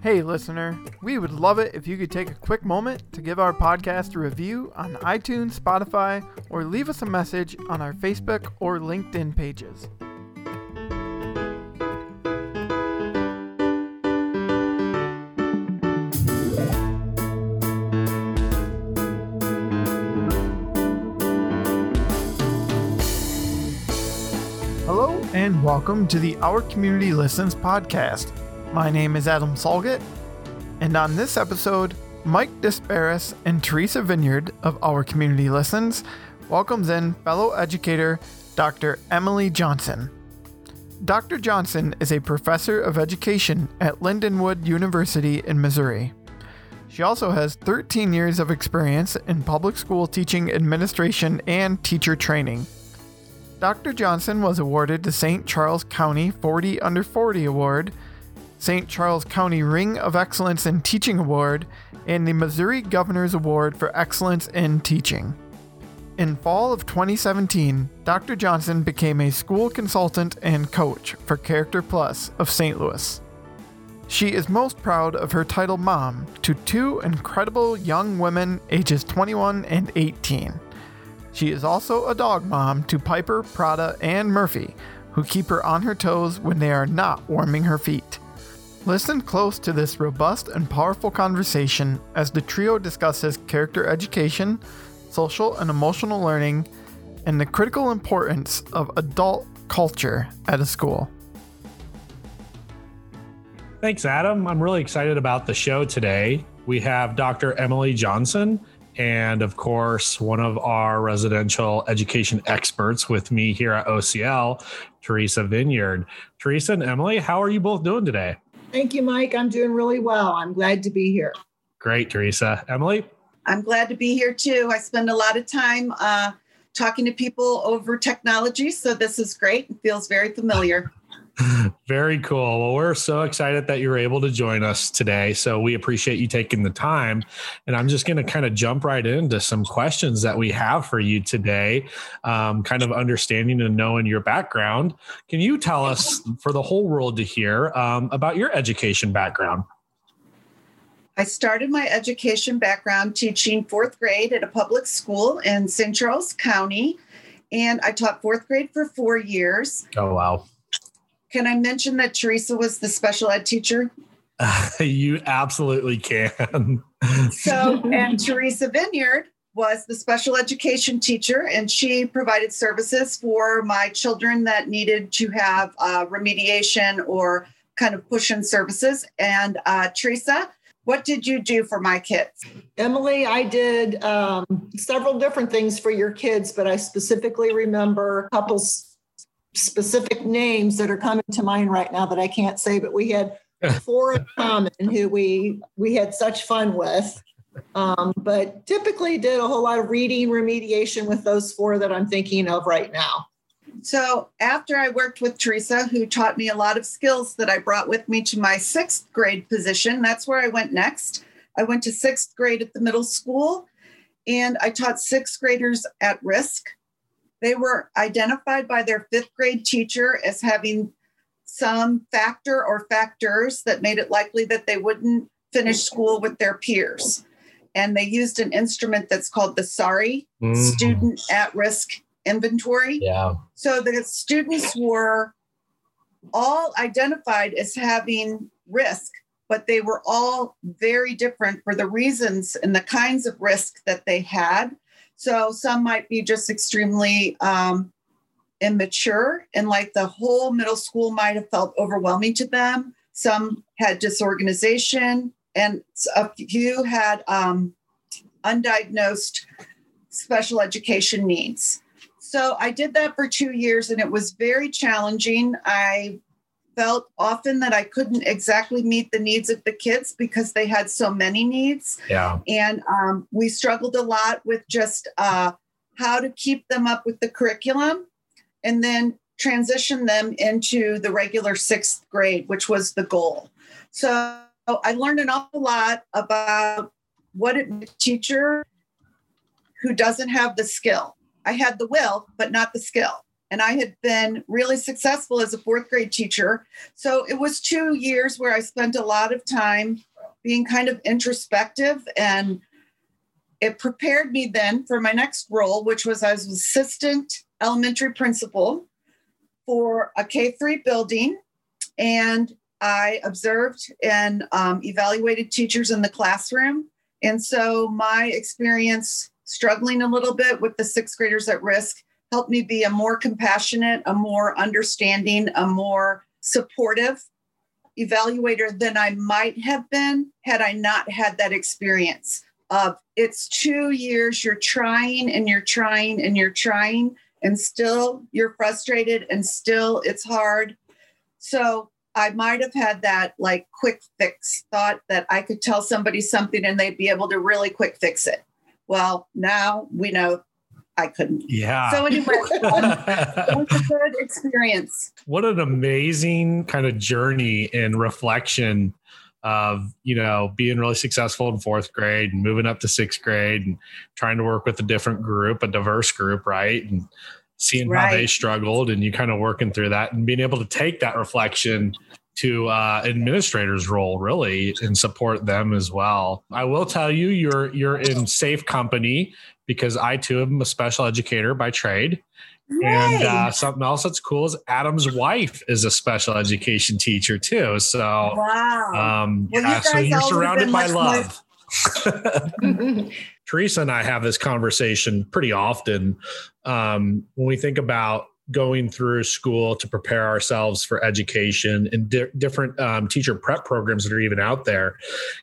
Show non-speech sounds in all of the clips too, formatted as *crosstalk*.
Hey, listener, we would love it if you could take a quick moment to give our podcast a review on iTunes, Spotify, or leave us a message on our Facebook or LinkedIn pages. Hello, and welcome to the Our Community Listens podcast. My name is Adam Solgett, and on this episode, Mike Disparis and Teresa Vineyard of Our Community Listens welcomes in fellow educator Dr. Emily Johnson. Dr. Johnson is a professor of education at Lindenwood University in Missouri. She also has 13 years of experience in public school teaching administration and teacher training. Dr. Johnson was awarded the St. Charles County 40 Under 40 Award, St. Charles County Ring of Excellence in Teaching Award, and the Missouri Governor's Award for Excellence in Teaching. In fall of 2017, Dr. Johnson became a school consultant and coach for Character Plus of St. Louis. She is most proud of her title mom to two incredible young women ages 21 and 18. She is also a dog mom to Piper, Prada, and Murphy, who keep her on her toes when they are not warming her feet. Listen close to this robust and powerful conversation as the trio discusses character education, social and emotional learning, and the critical importance of adult culture at a school. Thanks, Adam. I'm really excited about the show today. We have Dr. Emily Johnson, and of course, one of our residential education experts with me here at OCL, Teresa Vineyard. Teresa and Emily, how are you both doing today? Thank you, Mike. I'm doing really well. I'm glad to be here. Great, Teresa. Emily? I'm glad to be here too. I spend a lot of time uh, talking to people over technology, so this is great. It feels very familiar. Very cool. Well, we're so excited that you were able to join us today. So we appreciate you taking the time. And I'm just going to kind of jump right into some questions that we have for you today, um, kind of understanding and knowing your background. Can you tell us, for the whole world to hear, um, about your education background? I started my education background teaching fourth grade at a public school in St. Charles County. And I taught fourth grade for four years. Oh, wow. Can I mention that Teresa was the special ed teacher? *laughs* you absolutely can. so, and Teresa Vineyard was the special education teacher, and she provided services for my children that needed to have uh, remediation or kind of push in services. And uh, Teresa, what did you do for my kids? Emily, I did um, several different things for your kids, but I specifically remember a couple specific names that are coming to mind right now that I can't say, but we had *laughs* four in common who we we had such fun with. Um, but typically did a whole lot of reading remediation with those four that I'm thinking of right now. So after I worked with Teresa, who taught me a lot of skills that I brought with me to my sixth grade position, that's where I went next. I went to sixth grade at the middle school and I taught sixth graders at risk. They were identified by their fifth grade teacher as having some factor or factors that made it likely that they wouldn't finish school with their peers. And they used an instrument that's called the SARI, mm. Student at Risk Inventory. Yeah. So the students were all identified as having risk, but they were all very different for the reasons and the kinds of risk that they had. So some might be just extremely um, immature, and like the whole middle school might have felt overwhelming to them. Some had disorganization, and a few had um, undiagnosed special education needs. So I did that for two years, and it was very challenging. I felt often that I couldn't exactly meet the needs of the kids because they had so many needs. Yeah. And um, we struggled a lot with just uh, how to keep them up with the curriculum and then transition them into the regular sixth grade, which was the goal. So I learned an awful lot about what a teacher who doesn't have the skill. I had the will, but not the skill. And I had been really successful as a fourth grade teacher. So it was two years where I spent a lot of time being kind of introspective and it prepared me then for my next role, which was as assistant elementary principal for a K 3 building. And I observed and um, evaluated teachers in the classroom. And so my experience struggling a little bit with the sixth graders at risk helped me be a more compassionate, a more understanding, a more supportive evaluator than I might have been had I not had that experience of it's two years you're trying and you're trying and you're trying and still you're frustrated and still it's hard. So I might have had that like quick fix thought that I could tell somebody something and they'd be able to really quick fix it. Well, now we know I couldn't. Yeah. So anyway, it was a good experience. What an amazing kind of journey and reflection of you know being really successful in fourth grade and moving up to sixth grade and trying to work with a different group, a diverse group, right? And seeing right. how they struggled and you kind of working through that and being able to take that reflection to uh, administrator's role really and support them as well. I will tell you, you're you're in safe company because I too am a special educator by trade. And uh, something else that's cool is Adam's wife is a special education teacher too. So wow, um, well, yeah, you so you're surrounded by love. *laughs* Teresa and I have this conversation pretty often um, when we think about going through school to prepare ourselves for education and di- different um, teacher prep programs that are even out there.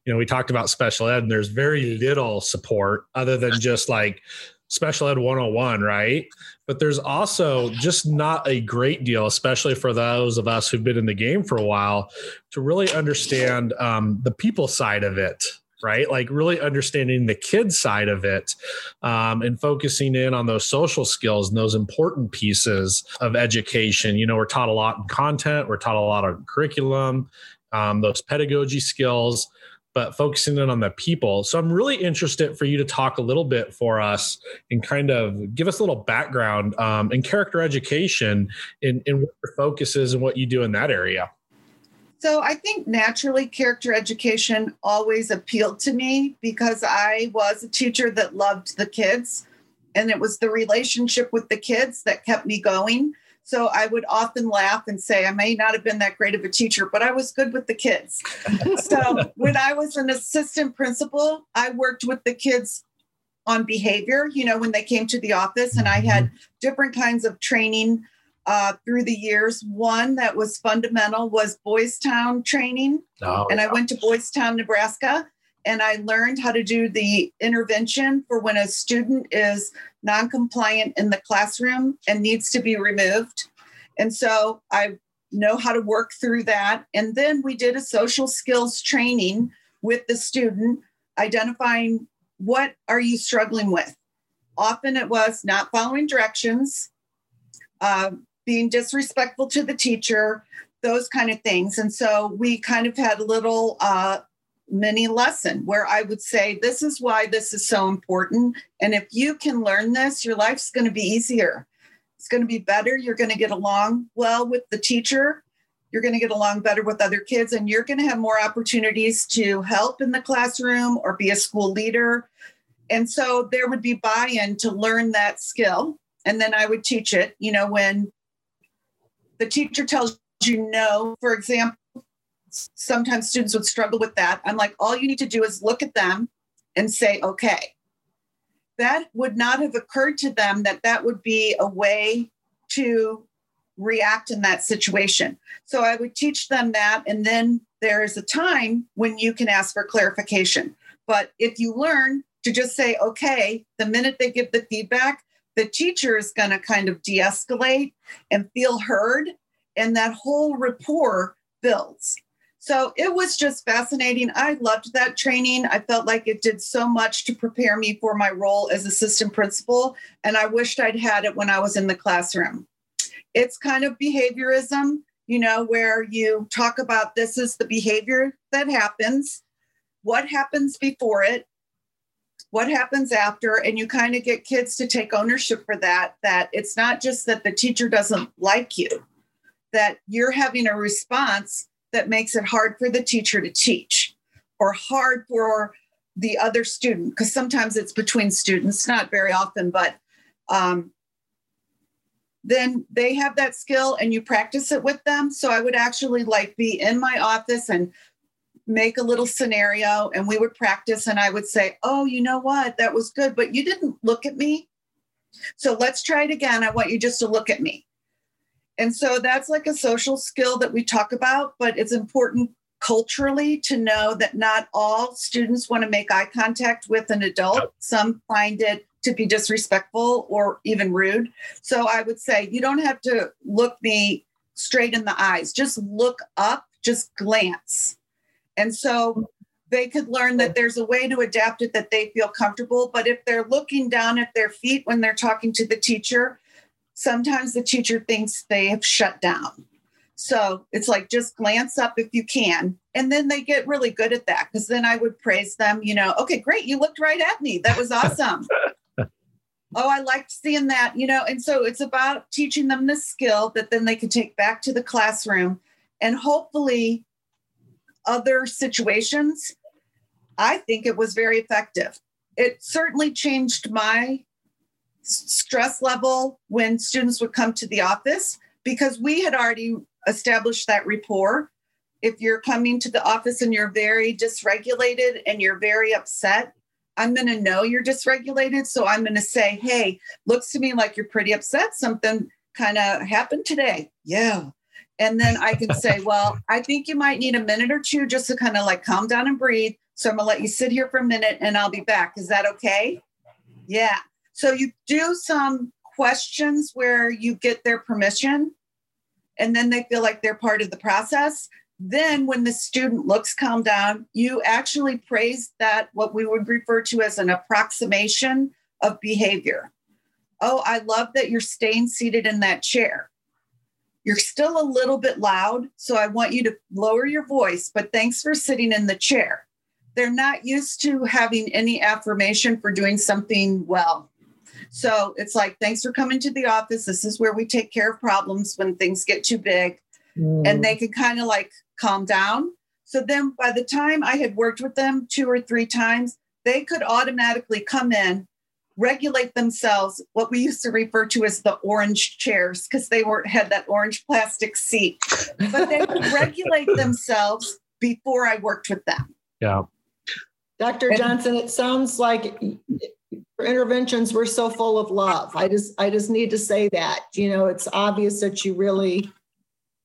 You know, we talked about special ed, and there's very little support other than just like special ed 101, right? But there's also just not a great deal, especially for those of us who've been in the game for a while, to really understand um, the people side of it right? Like really understanding the kid side of it um, and focusing in on those social skills and those important pieces of education. You know, we're taught a lot in content, we're taught a lot of curriculum, um, those pedagogy skills. But focusing in on the people. So I'm really interested for you to talk a little bit for us and kind of give us a little background um, in character education in, in what your focus is and what you do in that area. So I think naturally character education always appealed to me because I was a teacher that loved the kids and it was the relationship with the kids that kept me going. So I would often laugh and say, I may not have been that great of a teacher, but I was good with the kids. *laughs* so when I was an assistant principal, I worked with the kids on behavior, you know, when they came to the office, and I had mm-hmm. different kinds of training uh, through the years. One that was fundamental was Boys Town training. Oh, and I went to Boys Town, Nebraska, and I learned how to do the intervention for when a student is non-compliant in the classroom and needs to be removed. And so I know how to work through that. And then we did a social skills training with the student, identifying what are you struggling with. Often it was not following directions, uh, being disrespectful to the teacher, those kind of things. And so we kind of had a little uh, mini lesson where I would say, This is why this is so important. And if you can learn this, your life's going to be easier. It's going to be better. You're going to get along well with the teacher. You're going to get along better with other kids, and you're going to have more opportunities to help in the classroom or be a school leader. And so there would be buy in to learn that skill. And then I would teach it. You know, when the teacher tells you no, for example, sometimes students would struggle with that. I'm like, all you need to do is look at them and say, okay. That would not have occurred to them that that would be a way to react in that situation. So I would teach them that. And then there is a time when you can ask for clarification. But if you learn to just say, okay, the minute they give the feedback, the teacher is going to kind of de escalate and feel heard, and that whole rapport builds. So it was just fascinating. I loved that training. I felt like it did so much to prepare me for my role as assistant principal, and I wished I'd had it when I was in the classroom. It's kind of behaviorism, you know, where you talk about this is the behavior that happens, what happens before it, what happens after and you kind of get kids to take ownership for that that it's not just that the teacher doesn't like you that you're having a response that makes it hard for the teacher to teach or hard for the other student because sometimes it's between students not very often but um, then they have that skill and you practice it with them. So i would actually like be in my office and make a little scenario and we would practice and I would say, "Oh, you know what? That was good, but you didn't look at me." So let's try it again. I want you just to look at me. And so that's like a social skill that we talk about, but it's important culturally to know that not all students want to make eye contact with an adult. Some find it to be disrespectful or even rude. So I would say you don't have to look me straight in the eyes. Just look up, just glance. And so they could learn that there's a way to adapt it that they feel comfortable. But if they're looking down at their feet when they're talking to the teacher, sometimes the teacher thinks they have shut down. So it's like just glance up if you can. And then they get really good at that because then I would praise them, you know, okay, great. You looked right at me. That was awesome. *laughs* oh, I liked seeing that, you know. And so it's about teaching them the skill that then they can take back to the classroom and hopefully other situations, I think it was very effective. It certainly changed my stress level when students would come to the office because we had already established that rapport. If you're coming to the office and you're very dysregulated and you're very upset, I'm going to know you're dysregulated. So I'm going to say, hey, looks to me like you're pretty upset. Something kind of happened today. Yeah. And then I can say, well, I think you might need a minute or two just to kind of like calm down and breathe. So I'm going to let you sit here for a minute and I'll be back. Is that okay? Yeah. So you do some questions where you get their permission and then they feel like they're part of the process. Then, when the student looks calm down, you actually praise that what we would refer to as an approximation of behavior. Oh, I love that you're staying seated in that chair. You're still a little bit loud, so I want you to lower your voice, but thanks for sitting in the chair. They're not used to having any affirmation for doing something well. So it's like, thanks for coming to the office. This is where we take care of problems when things get too big. Mm. And they can kind of like calm down. So then by the time I had worked with them two or three times, they could automatically come in regulate themselves what we used to refer to as the orange chairs because they were had that orange plastic seat. But they would *laughs* regulate themselves before i worked with them. Yeah. Dr johnson it sounds like your interventions were so full of love. I just i just need to say that you know it's obvious that you really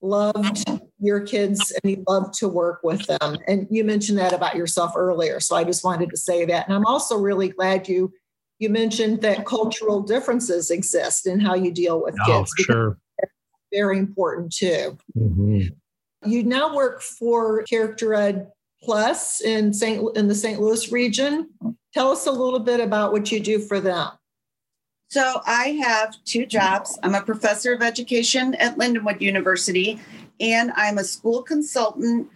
loved your kids and you loved to work with them. And you mentioned that about yourself earlier so i just wanted to say that. And i'm also really glad you you mentioned that cultural differences exist in how you deal with oh, kids. Sure. Very important too. Mm-hmm. You now work for Character Ed Plus in St. in the St. Louis region. Tell us a little bit about what you do for them. So I have two jobs. I'm a professor of education at Lindenwood University, and I'm a school consultant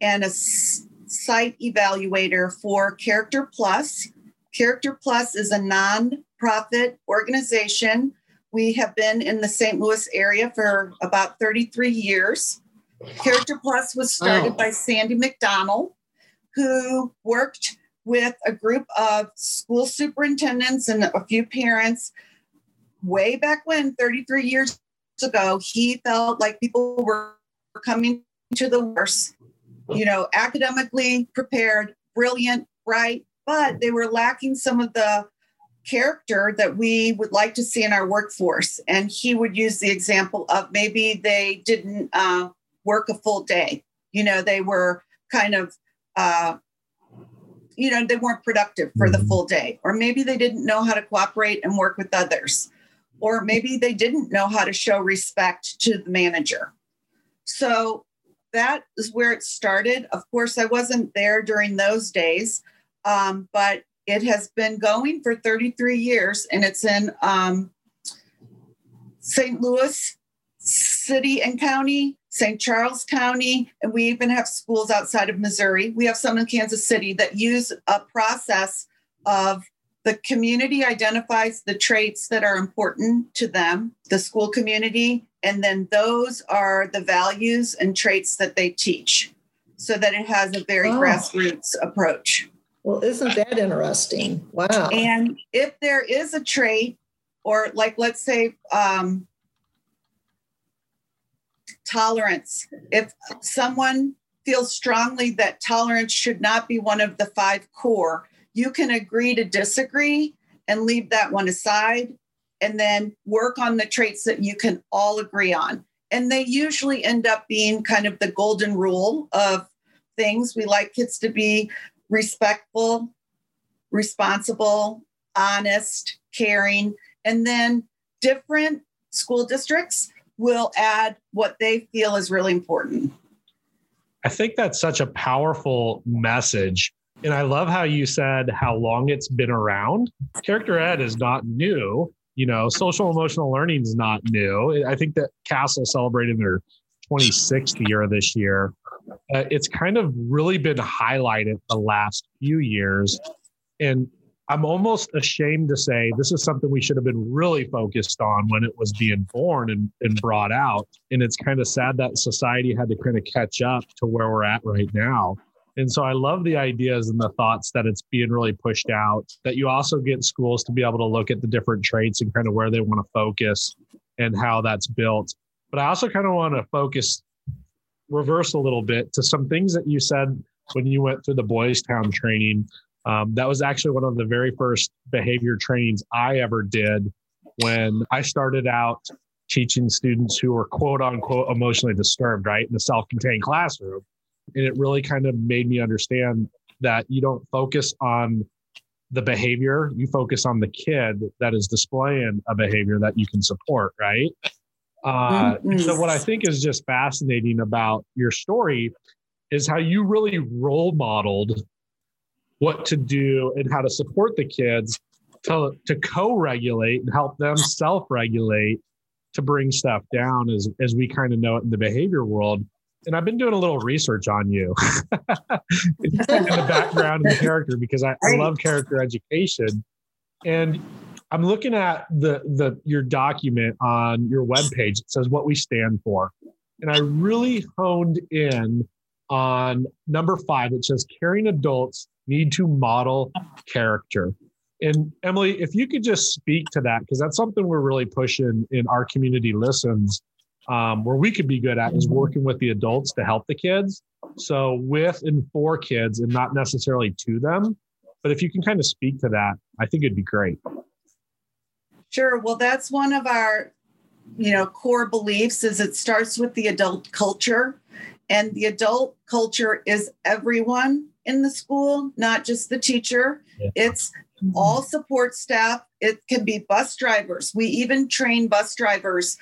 and a site evaluator for Character Plus, Character Plus is a nonprofit organization. We have been in the St. Louis area for about 33 years. Character Plus was started oh. by Sandy McDonnell, who worked with a group of school superintendents and a few parents way back when, 33 years ago. He felt like people were coming to the worst, you know, academically prepared, brilliant, bright, but they were lacking some of the character that we would like to see in our workforce. And he would use the example of maybe they didn't uh, work a full day. You know, they were kind of, uh, you know, they weren't productive for mm-hmm. the full day. Or maybe they didn't know how to cooperate and work with others. Or maybe they didn't know how to show respect to the manager. So that is where it started. Of course, I wasn't there during those days um, but it has been going for 33 years and it's in um, St. Louis City and County, St. Charles County, and we even have schools outside of Missouri. We have some in Kansas City that use a process of the community identifies the traits that are important to them, the school community, and then those are the values and traits that they teach so that it has a very oh. grassroots approach. Well, isn't that interesting? Wow. And if there is a trait, or like let's say um, tolerance, if someone feels strongly that tolerance should not be one of the five core, you can agree to disagree and leave that one aside and then work on the traits that you can all agree on. And they usually end up being kind of the golden rule of things. We like kids to be respectful, responsible, honest, caring. And then different school districts will add what they feel is really important. I think that's such a powerful message and I love how you said how long it's been around. Character ed is not new. You know, social emotional learning is not new. I think that CASEL celebrated their 26th year this year. Uh, it's kind of really been highlighted the last few years. And I'm almost ashamed to say this is something we should have been really focused on when it was being born and, and brought out. And it's kind of sad that society had to kind of catch up to where we're at right now. And so I love the ideas and the thoughts that it's being really pushed out, that you also get schools to be able to look at the different traits and kind of where they want to focus and how that's built. But I also kind of want to focus, reverse a little bit to some things that you said when you went through the Boys Town training. Um, that was actually one of the very first behavior trainings I ever did when I started out teaching students who were quote unquote emotionally disturbed, right, in the self contained classroom. And it really kind of made me understand that you don't focus on the behavior, you focus on the kid that is displaying a behavior that you can support, right? Uh, mm-hmm. So, what I think is just fascinating about your story is how you really role modeled what to do and how to support the kids to, to co-regulate and help them self-regulate to bring stuff down as, as we kind of know it in the behavior world and I've been doing a little research on you *laughs* in the background and the character because I, I love character education. And I'm looking at the the your document on your webpage. It says what we stand for. And I really honed in on number five, which says caring adults need to model character. And Emily, if you could just speak to that, because that's something we're really pushing in our community listens um, where we could be good at is working with the adults to help the kids. So with and for kids and not necessarily to them. But if you can kind of speak to that, I think it'd be great. Sure. Well, that's one of our, you know, core beliefs is it starts with the adult culture. And the adult culture is everyone in the school, not just the teacher. Yeah. It's all support staff. It can be bus drivers. We even train bus drivers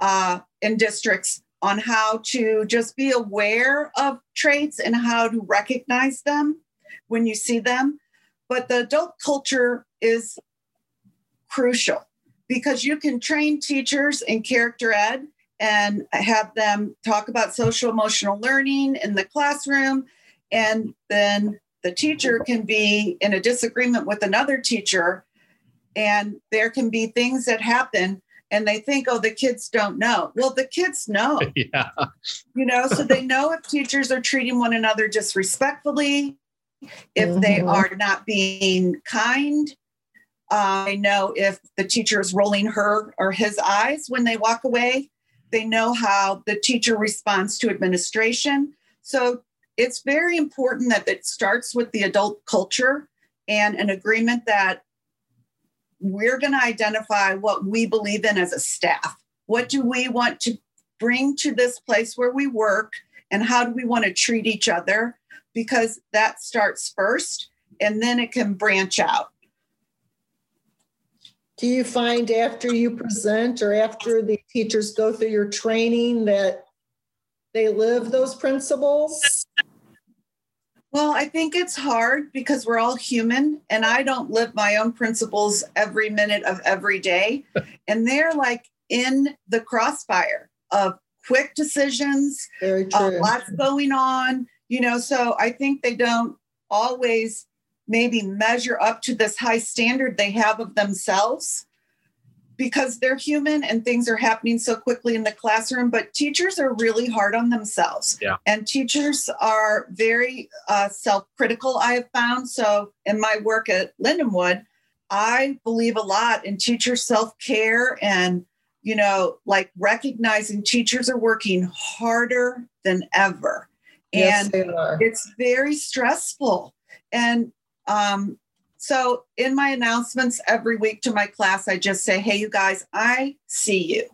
uh, in districts on how to just be aware of traits and how to recognize them when you see them. But the adult culture is crucial because you can train teachers in character ed and have them talk about social emotional learning in the classroom. And then the teacher can be in a disagreement with another teacher. And there can be things that happen and they think, oh, the kids don't know. Well, the kids know. *laughs* Yeah. You know, so they *laughs* know if teachers are treating one another disrespectfully, if mm-hmm. they are not being kind. Uh, I know if the teacher is rolling her or his eyes when they walk away. They know how the teacher responds to administration. So it's very important that it starts with the adult culture and an agreement that we're going to identify what we believe in as a staff. What do we want to bring to this place where we work, and how do we want to treat each other? Because that starts first, and then it can branch out. Do you find after you present or after the teachers go through your training that they live those principles? Well, I think it's hard because we're all human and I don't live my own principles every minute of every day. *laughs* and they're like in the crossfire of quick decisions, Very true. Uh, lots going on, you know. So I think they don't always maybe measure up to this high standard they have of themselves because they're human and things are happening so quickly in the classroom. But teachers are really hard on themselves. Yeah. and teachers are very uh, self-critical i have found. So in my work at lindenwood i believe a lot in teacher self-care and you know like recognizing teachers are working harder than ever. Yes, and it's very stressful. And um, so in my announcements every week to my class, I just say, hey, you guys, I see you.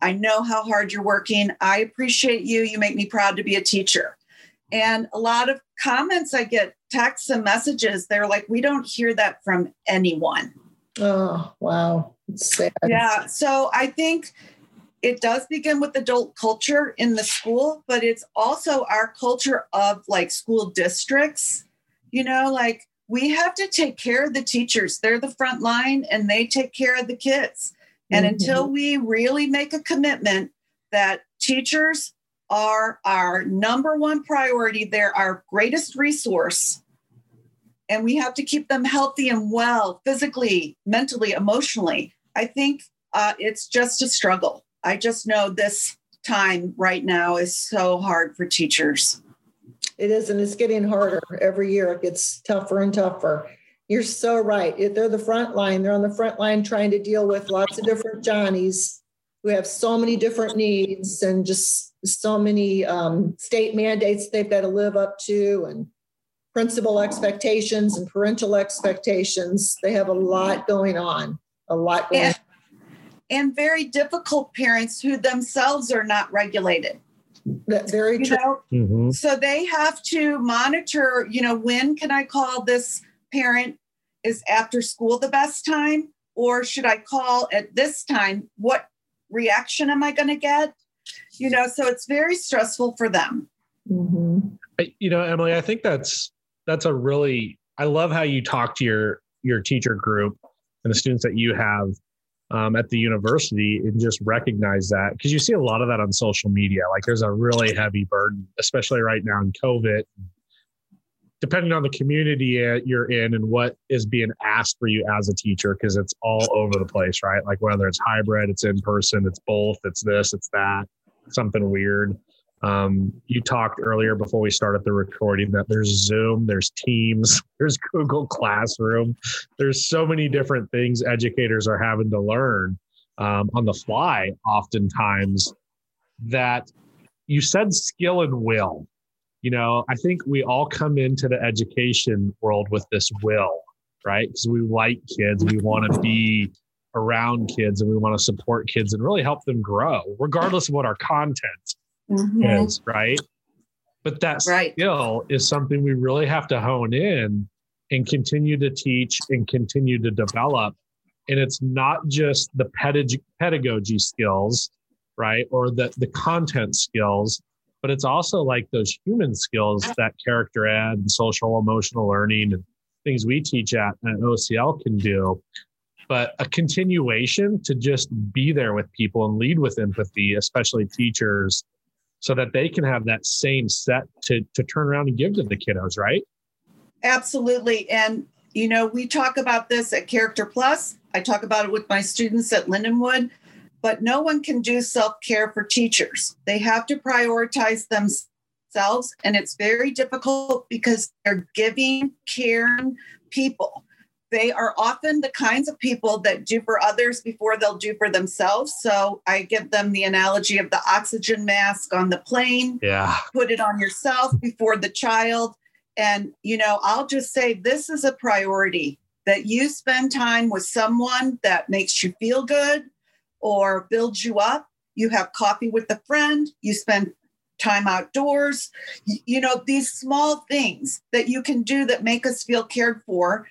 I know how hard you're working. I appreciate you. You make me proud to be a teacher. And a lot of comments I get, texts and messages, they're like, we don't hear that from anyone. Oh, wow. It's sad. Yeah. So I think it does begin with adult culture in the school, but it's also our culture of like school districts. You know, like we have to take care of the teachers. They're the front line and they take care of the kids. And Mhm. until we really make a commitment that teachers are our number one priority, they're our greatest resource. And we have to keep them healthy and well, physically, mentally, emotionally. I think uh, it's just a struggle. I just know this time right now is so hard for teachers. It is, and it's getting harder every year. It gets tougher and tougher. You're so right. If They're the front line. They're on the front line trying to deal with lots of different Johnnies who have so many different needs and just so many um, state mandates they've got to live up to and principal expectations and parental expectations. They have a lot going on, a lot going on. And, and very difficult parents who themselves are not regulated. That very You true. know, Mhm. so they have to monitor, you know, when can I call this parent? Is after school the best time? Or should I call at this time? What reaction am I going to get? You know, so it's very stressful for them. Mhm. I- you know emily i think that's that's a really i love how you talk to your your teacher group and the students that you have um, at the university and just recognize that because you see a lot of that on social media. Like there's a really heavy burden especially right now in covid. Depending on the community you're in and what is being asked for you as a teacher because it's all over the place right? Like whether it's hybrid it's in person it's both it's this it's that something weird um, you talked earlier before we started the recording that there's Zoom, there's Teams, *laughs* there's Google Classroom. There's so many different things educators are having to learn um, on the fly, oftentimes. That you said skill and will. You know, I think we all come into the education world with this will, right? Because we like kids, we want to be around kids, and we want to support kids and really help them grow, regardless of what our content Mm-hmm. is, right? But that Right. skill is something we really have to hone in and continue to teach and continue to develop. And it's not just the pedag- pedagogy skills, right? Or the, the content skills, but it's also like those human skills that character ed and social emotional learning and things we teach at, at OCL can do. But a continuation to just be there with people and lead with empathy, especially teachers, so that they can have that same set to to turn around and give to the kiddos, right? Absolutely. And, you know, we talk about this at Character Plus. I talk about it with my students at Lindenwood, but no one can do self care for teachers. They have to prioritize themselves. And it's very difficult because they're giving, caring people. They are often the kinds of people that do for others before they'll do for themselves. So I give them the analogy of the oxygen mask on the plane Yeah. put it on yourself before the child. And, you know, I'll just say this is a priority that you spend time with someone that makes you feel good or builds you up. You have coffee with a friend, you spend time outdoors. You know, these small things that you can do that make us feel cared for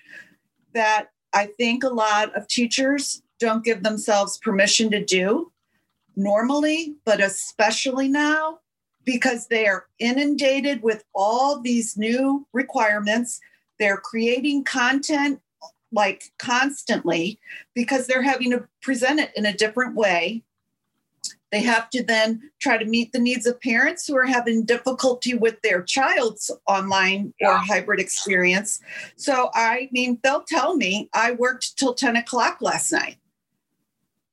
that I think a lot of teachers don't give themselves permission to do normally, but especially now because they are inundated with all these new requirements. They're creating content like constantly because they're having to present it in a different way. They have to then try to meet the needs of parents who are having difficulty with their child's online yeah. or hybrid experience. So, I mean, they'll tell me I worked till 10 o'clock last night.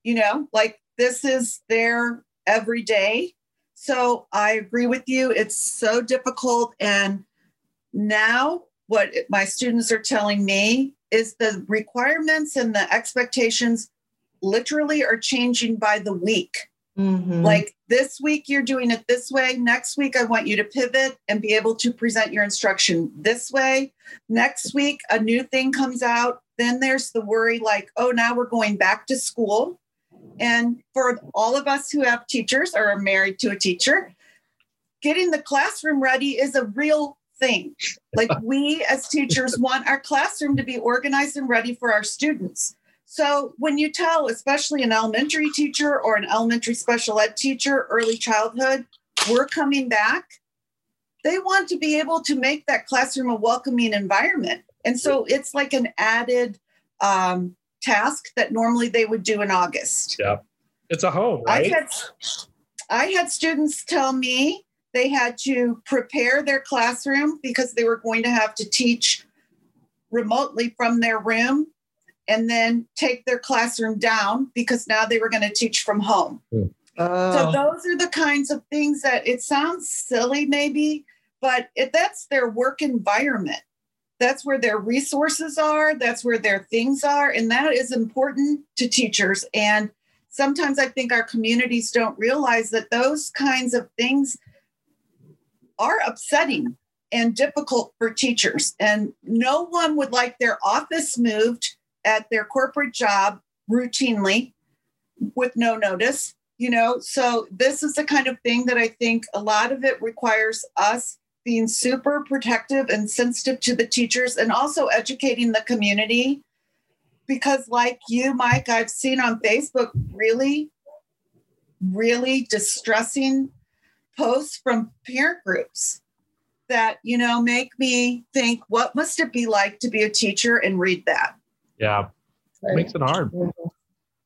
You know, like this is their everyday. So, I agree with you. It's so difficult. And now, what my students are telling me is the requirements and the expectations literally are changing by the week. Mm-hmm. Like this week, you're doing it this way. Next week, I want you to pivot and be able to present your instruction this way. Next week, a new thing comes out. Then there's the worry like, oh, now we're going back to school. And for all of us who have teachers or are married to a teacher, getting the classroom ready is a real thing. Like we as teachers *laughs* want our classroom to be organized and ready for our students. So when you tell, especially an elementary teacher or an elementary special ed teacher, early childhood, we're coming back, they want to be able to make that classroom a welcoming environment. And so it's like an added um, task that normally they would do in August. Yeah. It's a home, right? I had, I had students tell me they had to prepare their classroom because they were going to have to teach remotely from their room and then take their classroom down because now they were going to teach from home. Hmm. Oh. So those are the kinds of things that it sounds silly maybe, but it, that's their work environment. That's where their resources are, that's where their things are, and that is important to teachers and sometimes I think our communities don't realize that those kinds of things are upsetting and difficult for teachers. And no one would like their office moved at their corporate job routinely with no notice you know? So this is the kind of thing that i think a lot of it requires us being super protective and sensitive to the teachers and also educating the community. Because like you mike i've seen on facebook really really distressing posts from parent groups that you know make me think what must it be like to be a teacher and read that yeah. Right. Makes it hard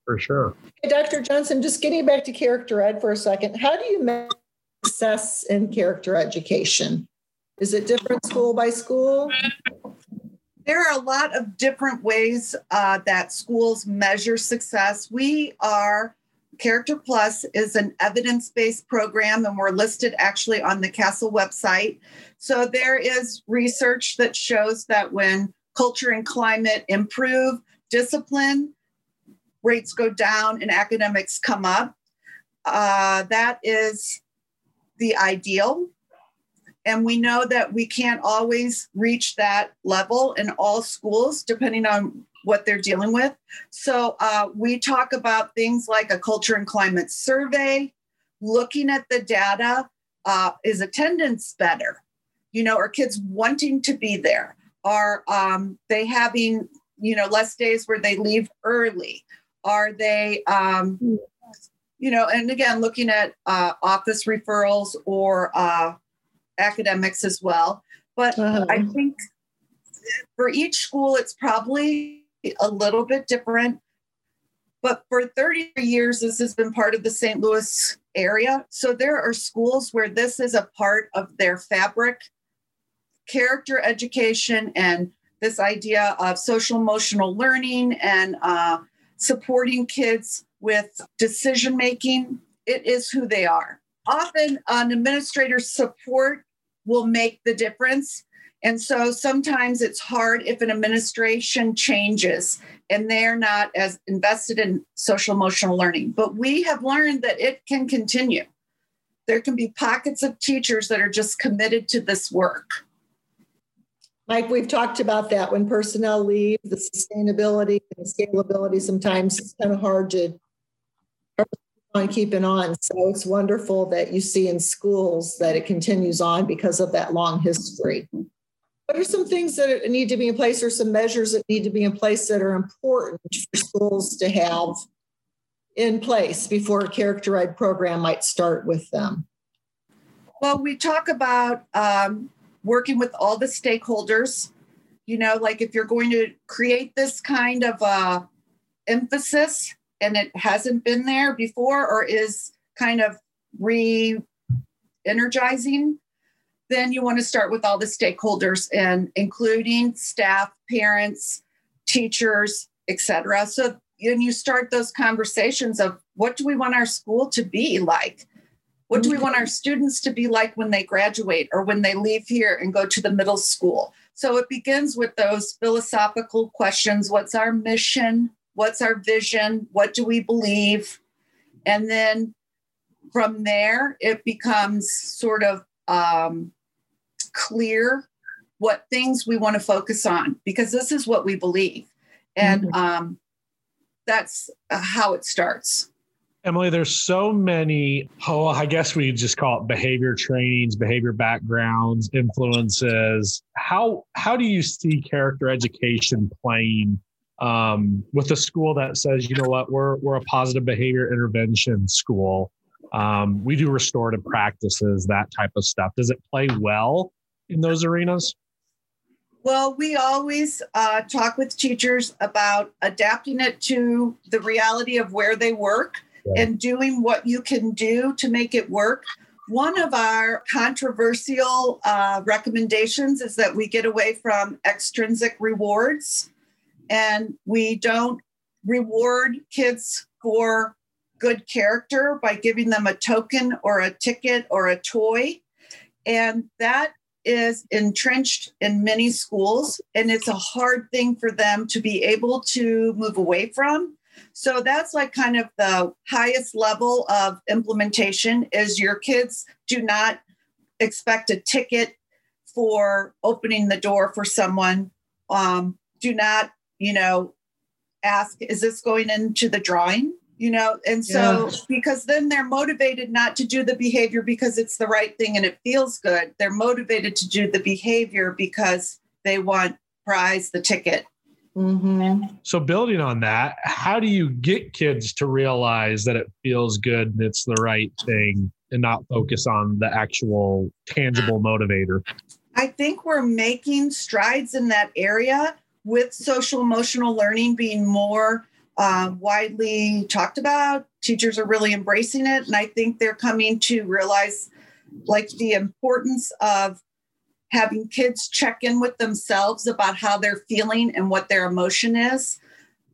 for sure. Hey, Dr. Johnson, just getting back to character ed for a second, how do you measure success in character education? Is it different school by school? There are a lot of different ways uh, that schools measure success. We are Character Plus is an evidence based program, and we're listed actually on the CASEL website. So there is research that shows that when culture and climate improve, discipline rates go down, and academics come up. Uh, that is the ideal. And we know that we can't always reach that level in all schools, depending on what they're dealing with. So uh, we talk about things like a culture and climate survey, looking at the data. Uh, is attendance better? You know, are kids wanting to be there? Are um, they having, you know, less days where they leave early? Are they, um, you know, and again, looking at uh, office referrals or uh, academics as well. But uh-huh. I think for each school, it's probably a little bit different. But for 30 years, this has been part of the St. Louis area. So there are schools where this is a part of their fabric character education and this idea of social emotional learning and uh, supporting kids with decision making. It is who they are. Often, an administrator's support will make the difference. And so sometimes it's hard if an administration changes and they're not as invested in social emotional learning. But we have learned that it can continue. There can be pockets of teachers that are just committed to this work. Mike, we've talked about that when personnel leave, the sustainability and scalability. Sometimes it's kind of hard to on keeping on. So it's wonderful that you see in schools that it continues on because of that long history. What are some things that need to be in place or some measures that need to be in place that are important for schools to have in place before a character ed program might start with them? Well, we talk about um, working with all the stakeholders you know like if you're going to create this kind of uh, emphasis and it hasn't been there before or is kind of re energizing, then you want to start with all the stakeholders and including staff, parents, teachers, etc. So and you start those conversations of what do we want our school to be like? What do we want our students to be like when they graduate or when they leave here and go to the middle school? So it begins with those philosophical questions What's our mission? What's our vision? What do we believe? And then from there, it becomes sort of um, clear what things we want to focus on because this is what we believe. And mm-hmm. um, that's uh, how it starts. Emily, there's so many, oh, I guess we just call it behavior trainings, behavior backgrounds, influences. How how do you see character education playing um, with a school that says, you know what, we're we're a positive behavior intervention school. Um, we do restorative practices, that type of stuff. Does it play well in those arenas? Well, we always uh, talk with teachers about adapting it to the reality of where they work and doing what you can do to make it work. One of our controversial uh, recommendations is that we get away from extrinsic rewards and we don't reward kids for good character by giving them a token or a ticket or a toy. And that is entrenched in many schools, and it's a hard thing for them to be able to move away from. So that's like kind of the highest level of implementation is your kids do not expect a ticket for opening the door for someone. Um, do not, you know, ask, is this going into the drawing? you know and so yeah. because then they're motivated not to do the behavior because it's the right thing and it feels good they're motivated to do the behavior because they want prize the ticket mm-hmm. so building on that how do you get kids to realize that it feels good and it's the right thing and not focus on the actual tangible motivator i think we're making strides in that area with social emotional learning being more uh, widely talked about. Teachers are really embracing it. And I think they're coming to realize like the importance of having kids check in with themselves about how they're feeling and what their emotion is.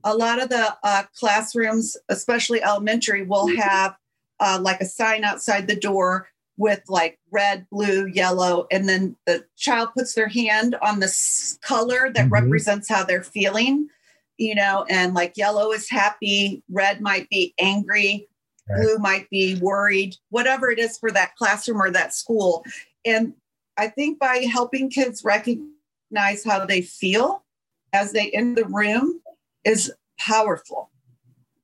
A lot of the uh, classrooms, especially elementary, will have uh, like a sign outside the door with like red, blue, yellow, and then the child puts their hand on the color that mm-hmm. represents how they're feeling you know, and like yellow is happy, red might be angry, right. blue might be worried, whatever it is for that classroom or that school. And I think by helping kids recognize how they feel as they in the room is powerful.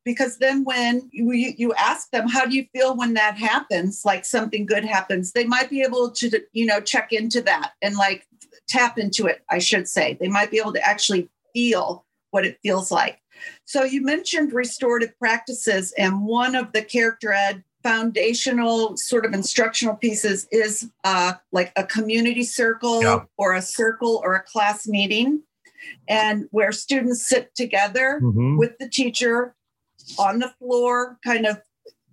Because then when you, you ask them, how do you feel when that happens, like something good happens, they might be able to, you know, check into that and like tap into it, I should say. They might be able to actually feel what it feels like. So you mentioned restorative practices, and one of the character ed foundational sort of instructional pieces is uh, like a community circle yeah. or a circle or a class meeting, and where students sit together mm-hmm. with the teacher on the floor, kind of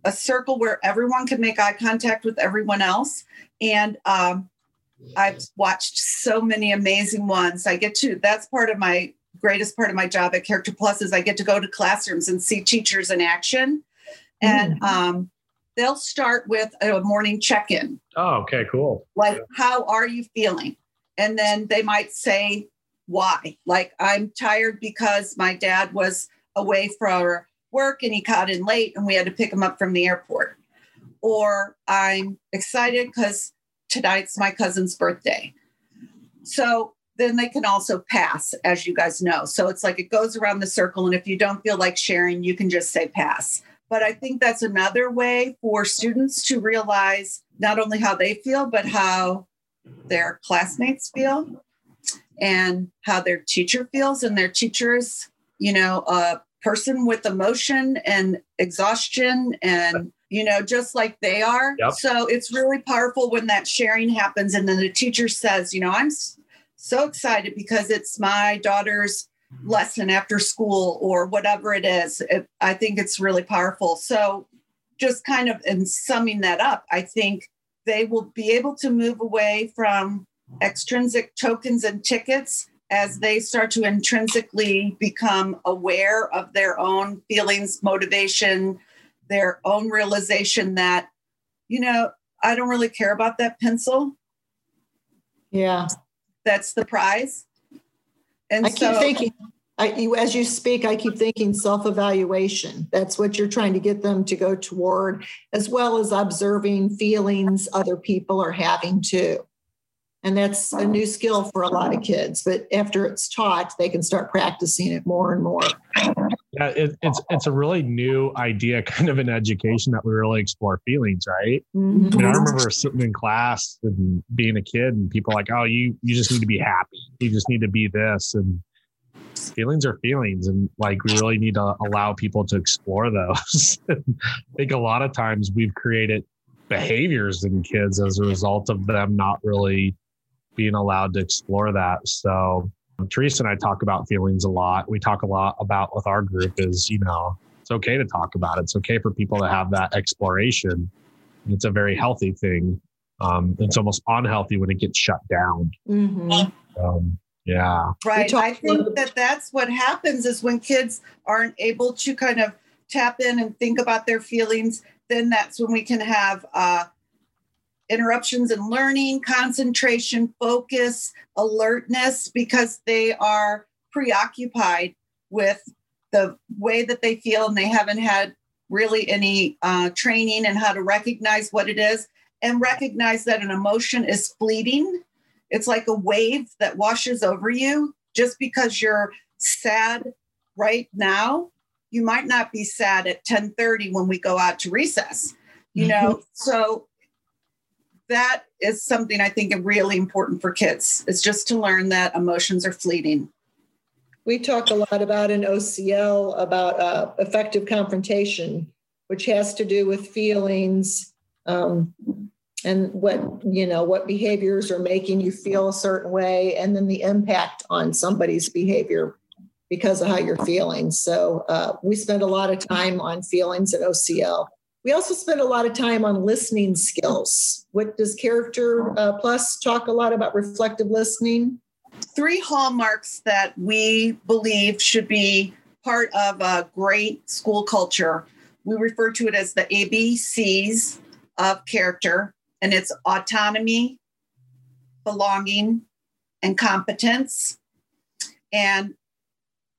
a circle where everyone can make eye contact with everyone else. And um, I've watched so many amazing ones. I get to, that's part of my greatest part of my job at Character Plus is I get to go to classrooms and see teachers in action. And mm. um, they'll start with a morning check in. Oh, okay, cool. Like, yeah. how are you feeling? And then they might say, why? Like, I'm tired because my dad was away for work and he got in late and we had to pick him up from the airport. Or I'm excited because tonight's my cousin's birthday. So then they can also pass, as you guys know. So it's like it goes around the circle. And if you don't feel like sharing, you can just say pass. But I think that's another way for students to realize not only how they feel, but how their classmates feel and how their teacher feels. And their teacher is, you know, a person with emotion and exhaustion and you know, just like they are. Yep. So it's really powerful when that sharing happens. And then the teacher says, you know, I'm so excited because it's my daughter's lesson after school or whatever it is. It, I think it's really powerful. So just kind of in summing that up, I think they will be able to move away from extrinsic tokens and tickets as they start to intrinsically become aware of their own feelings, motivation, their own realization that, you know, I don't really care about that pencil. Yeah. That's the prize. And I so, keep thinking, I, you, as you speak, I keep thinking self evaluation. That's what you're trying to get them to go toward, as well as observing feelings other people are having too. And that's a new skill for a lot of kids. But after it's taught, they can start practicing it more and more. Yeah, it, it's it's a really new idea, *laughs* kind of an education that we really explore feelings, right? Mm-hmm. I mean, I remember sitting in class and being a kid, and people like, "Oh, you you just need to be happy. You just need to be this." And feelings are feelings, and like we really need to allow people to explore those. *laughs* I think a lot of times we've created behaviors in kids as a result of them not really being allowed to explore that. So Teresa and I talk about feelings a lot. We talk a lot about with our group is, you know, it's okay to talk about it. It's okay for people to have that exploration. It's a very healthy thing. Um, it's almost unhealthy when it gets shut down. Mm-hmm. Um, yeah. Right. I think that that's what happens is when kids aren't able to kind of tap in and think about their feelings, then that's when we can have uh, interruptions in learning, concentration, focus, alertness, because they are preoccupied with the way that they feel and they haven't had really any uh, training in how to recognize what it is and recognize that an emotion is fleeting. It's like a wave that washes over you just because you're sad right now. You might not be sad at 10:30 when we go out to recess. You know, mm-hmm. so that is something I think really important for kids. It's just to learn that emotions are fleeting. We talk a lot about in OCL about uh, effective confrontation, which has to do with feelings um, and what you know what behaviors are making you feel a certain way, and then the impact on somebody's behavior because of how you're feeling. So uh, we spend a lot of time on feelings at OCL. We also spend a lot of time on listening skills. What does Character uh, Plus talk a lot about reflective listening? Three hallmarks that we believe should be part of a great school culture. We refer to it as the ABCs of character, and it's autonomy, belonging, and competence. And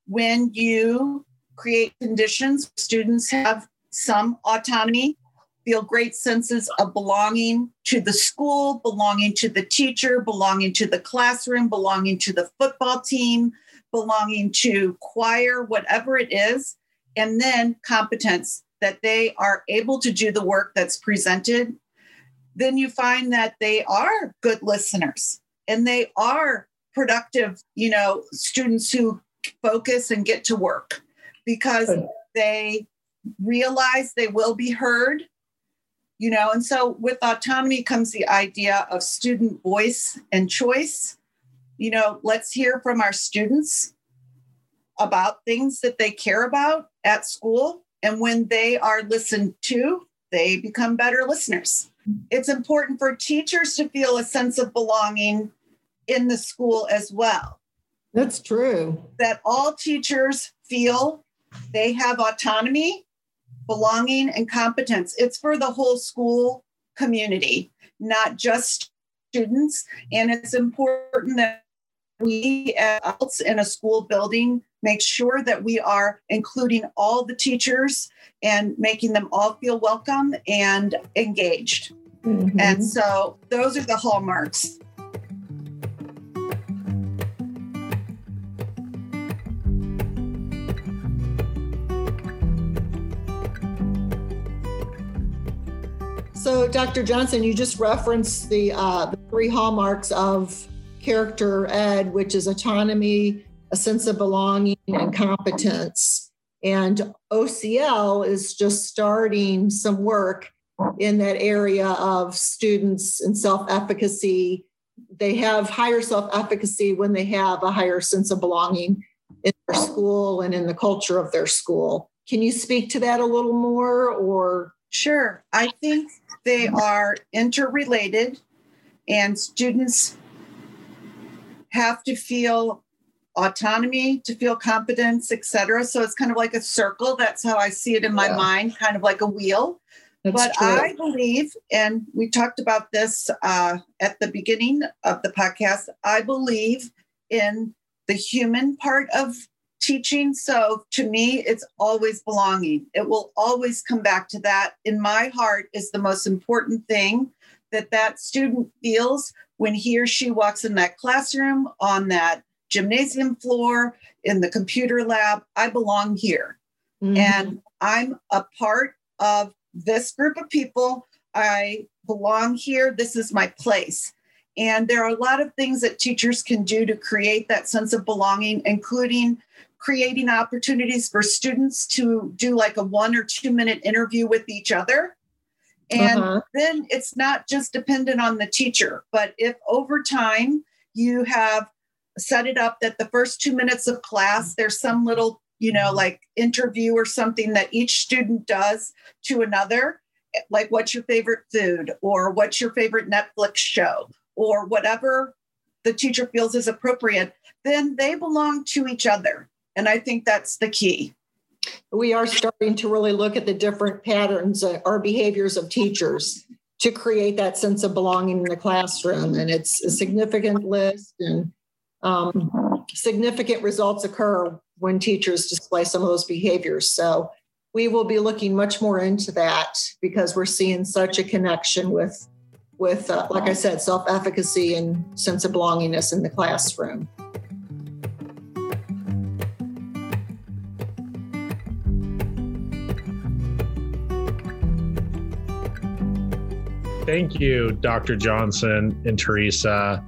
when you create conditions, students have some autonomy, feel great senses of belonging to the school, belonging to the teacher, belonging to the classroom, belonging to the football team, belonging to choir, whatever it is. And then competence that they are able to do the work that's presented. Then you find that they are good listeners and they are productive, you know, students who focus and get to work because they realize they will be heard you know? And so with autonomy comes the idea of student voice and choice. You know let's hear from our students about things that they care about at school. And when they are listened to they become better listeners. It's important for teachers to feel a sense of belonging in the school as well. That's true. That all teachers feel they have autonomy belonging, and competence. It's for the whole school community, not just students. And it's important that we as adults in a school building make sure that we are including all the teachers and making them all feel welcome and engaged. Mm-hmm. And so those are the hallmarks So, Dr. Johnson, you just referenced the, uh, the three hallmarks of character ed, which is autonomy, a sense of belonging, and competence. And OCL is just starting some work in that area of students and self efficacy. They have higher self efficacy when they have a higher sense of belonging in their school and in the culture of their school. Can you speak to that a little more or Sure. I think they are interrelated, and students have to feel autonomy, to feel competence, etc. So it's kind of like a circle. That's how I see it in my yeah. mind, kind of like a wheel. That's but true. I believe, and we talked about this uh, at the beginning of the podcast, I believe in the human part of teaching. So to me, it's always belonging. It will always come back to that. In my heart, is the most important thing that that student feels when he or she walks in that classroom, on that gymnasium floor, in the computer lab. I belong here. Mm-hmm. And I'm a part of this group of people. I belong here. This is my place. And there are a lot of things that teachers can do to create that sense of belonging, including creating opportunities for students to do like a one or two minute interview with each other. And uh-huh. then it's not just dependent on the teacher, but if over time you have set it up that the first two minutes of class, there's some little you know, like interview or something that each student does to another, like what's your favorite food or what's your favorite Netflix show or whatever the teacher feels is appropriate, then they belong to each other. And I think that's the key. We are starting to really look at the different patterns uh, or behaviors of teachers to create that sense of belonging in the classroom. And it's a significant list, and um, significant results occur when teachers display some of those behaviors. So we will be looking much more into that because we're seeing such a connection with with uh, like i said self-efficacy and sense of belongingness in the classroom thank you dr johnson and teresa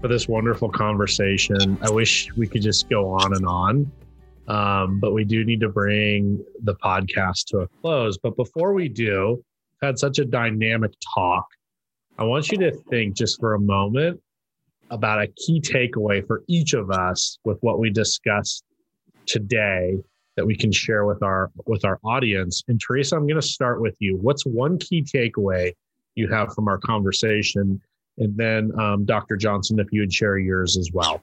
for this wonderful conversation i wish we could just go on and on um, but we do need to bring the podcast to a close. But before we do, had such a dynamic talk. I want you to think just for a moment about a key takeaway for each of us with what we discussed today that we can share with our with our audience. And Teresa, I'm going to start with you. What's one key takeaway you have from our conversation? And then um, Dr. Johnson, if you would share yours as well.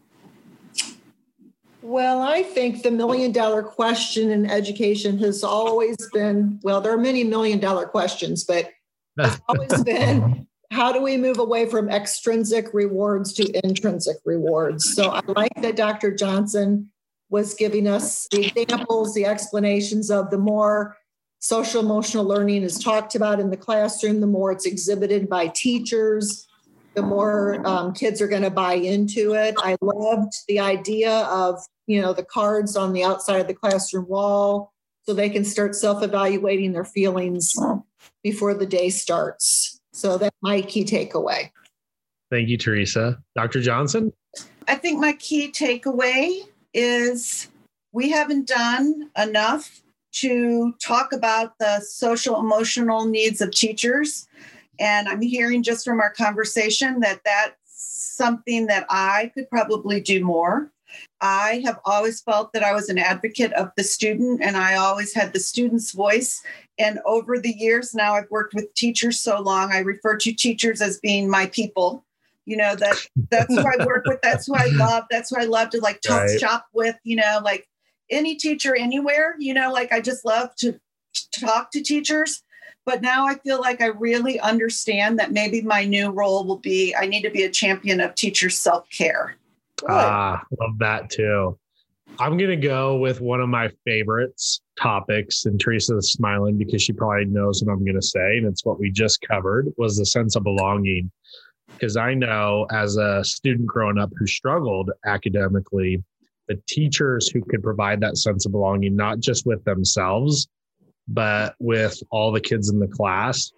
Well, I think the million dollar question in education has always been well, there are many million dollar questions, but it's always *laughs* been how do we move away from extrinsic rewards to intrinsic rewards? So I like that Dr. Johnson was giving us the examples, the explanations of the more social emotional learning is talked about in the classroom, the more it's exhibited by teachers, the more um, kids are going to buy into it. I loved the idea of you know the cards on the outside of the classroom wall so they can start self-evaluating their feelings before the day starts so that's my key takeaway. Thank you teresa. Dr johnson? I think my key takeaway is we haven't done enough to talk about the social emotional needs of teachers. And i'm hearing just from our conversation that that's something that i could probably do more I have always felt that I was an advocate of the student and I always had the student's voice. And over the years now, I've worked with teachers so long, I refer to teachers as being my people. You know, that that's who I work with, that's who I *laughs* love, that's who I love to like talk right. shop with, you know, like any teacher anywhere, you know, like I just love to, to talk to teachers. But now I feel like I really understand that maybe my new role will be I need to be a champion of teacher self care Ah, love that too. I'm gonna go with one of my favorites topics, and Teresa's smiling because she probably knows what I'm gonna say, and it's what we just covered was the sense of belonging. Because I know as a student growing up who struggled academically, the teachers who could provide that sense of belonging, not just with themselves, but with all the kids in the class,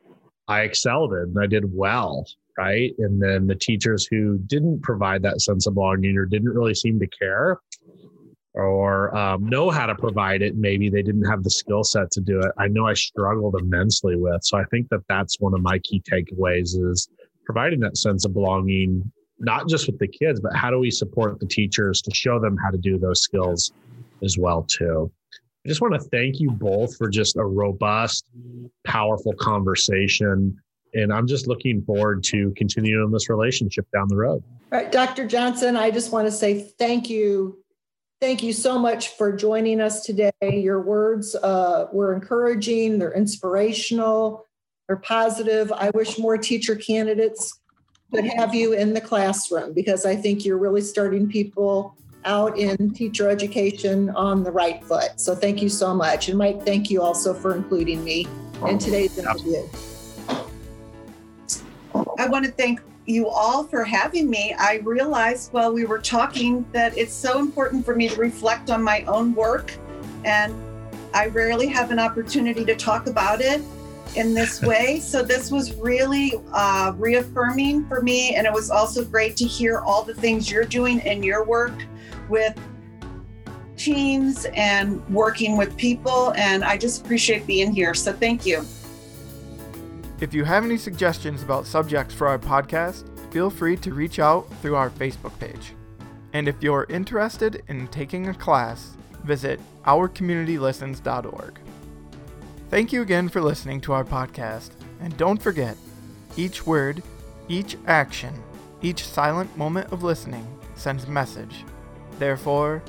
I excelled in. I did well right? And then the teachers who didn't provide that sense of belonging or didn't really seem to care or um, know how to provide it, maybe they didn't have the skill set to do it. I know I struggled immensely with. So I think that that's one of my key takeaways is providing that sense of belonging, not just with the kids, but how do we support the teachers to show them how to do those skills as well too. I just want to thank you both for just a robust, powerful conversation. And I'm just looking forward to continuing this relationship down the road. All right, Dr. Johnson, I just want to say thank you. Thank you so much for joining us today. Your words uh, were encouraging, they're inspirational, they're positive. I wish more teacher candidates could have you in the classroom because I think you're really starting people out in teacher education on the right foot. So thank you so much. And Mike, thank you also for including me in today's interview. I want to thank you all for having me. I realized while we were talking that it's so important for me to reflect on my own work, and I rarely have an opportunity to talk about it in this *laughs* way. so this was really uh, reaffirming for me, and it was also great to hear all the things you're doing in your work with teams and working with people. And I just appreciate being here. So thank you. If you have any suggestions about subjects for our podcast, feel free to reach out through our Facebook page. And if you're interested in taking a class, visit ourcommunitylistens.org. Thank you again for listening to our podcast, and don't forget each word, each action, each silent moment of listening sends a message Therefore,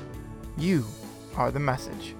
you are the message.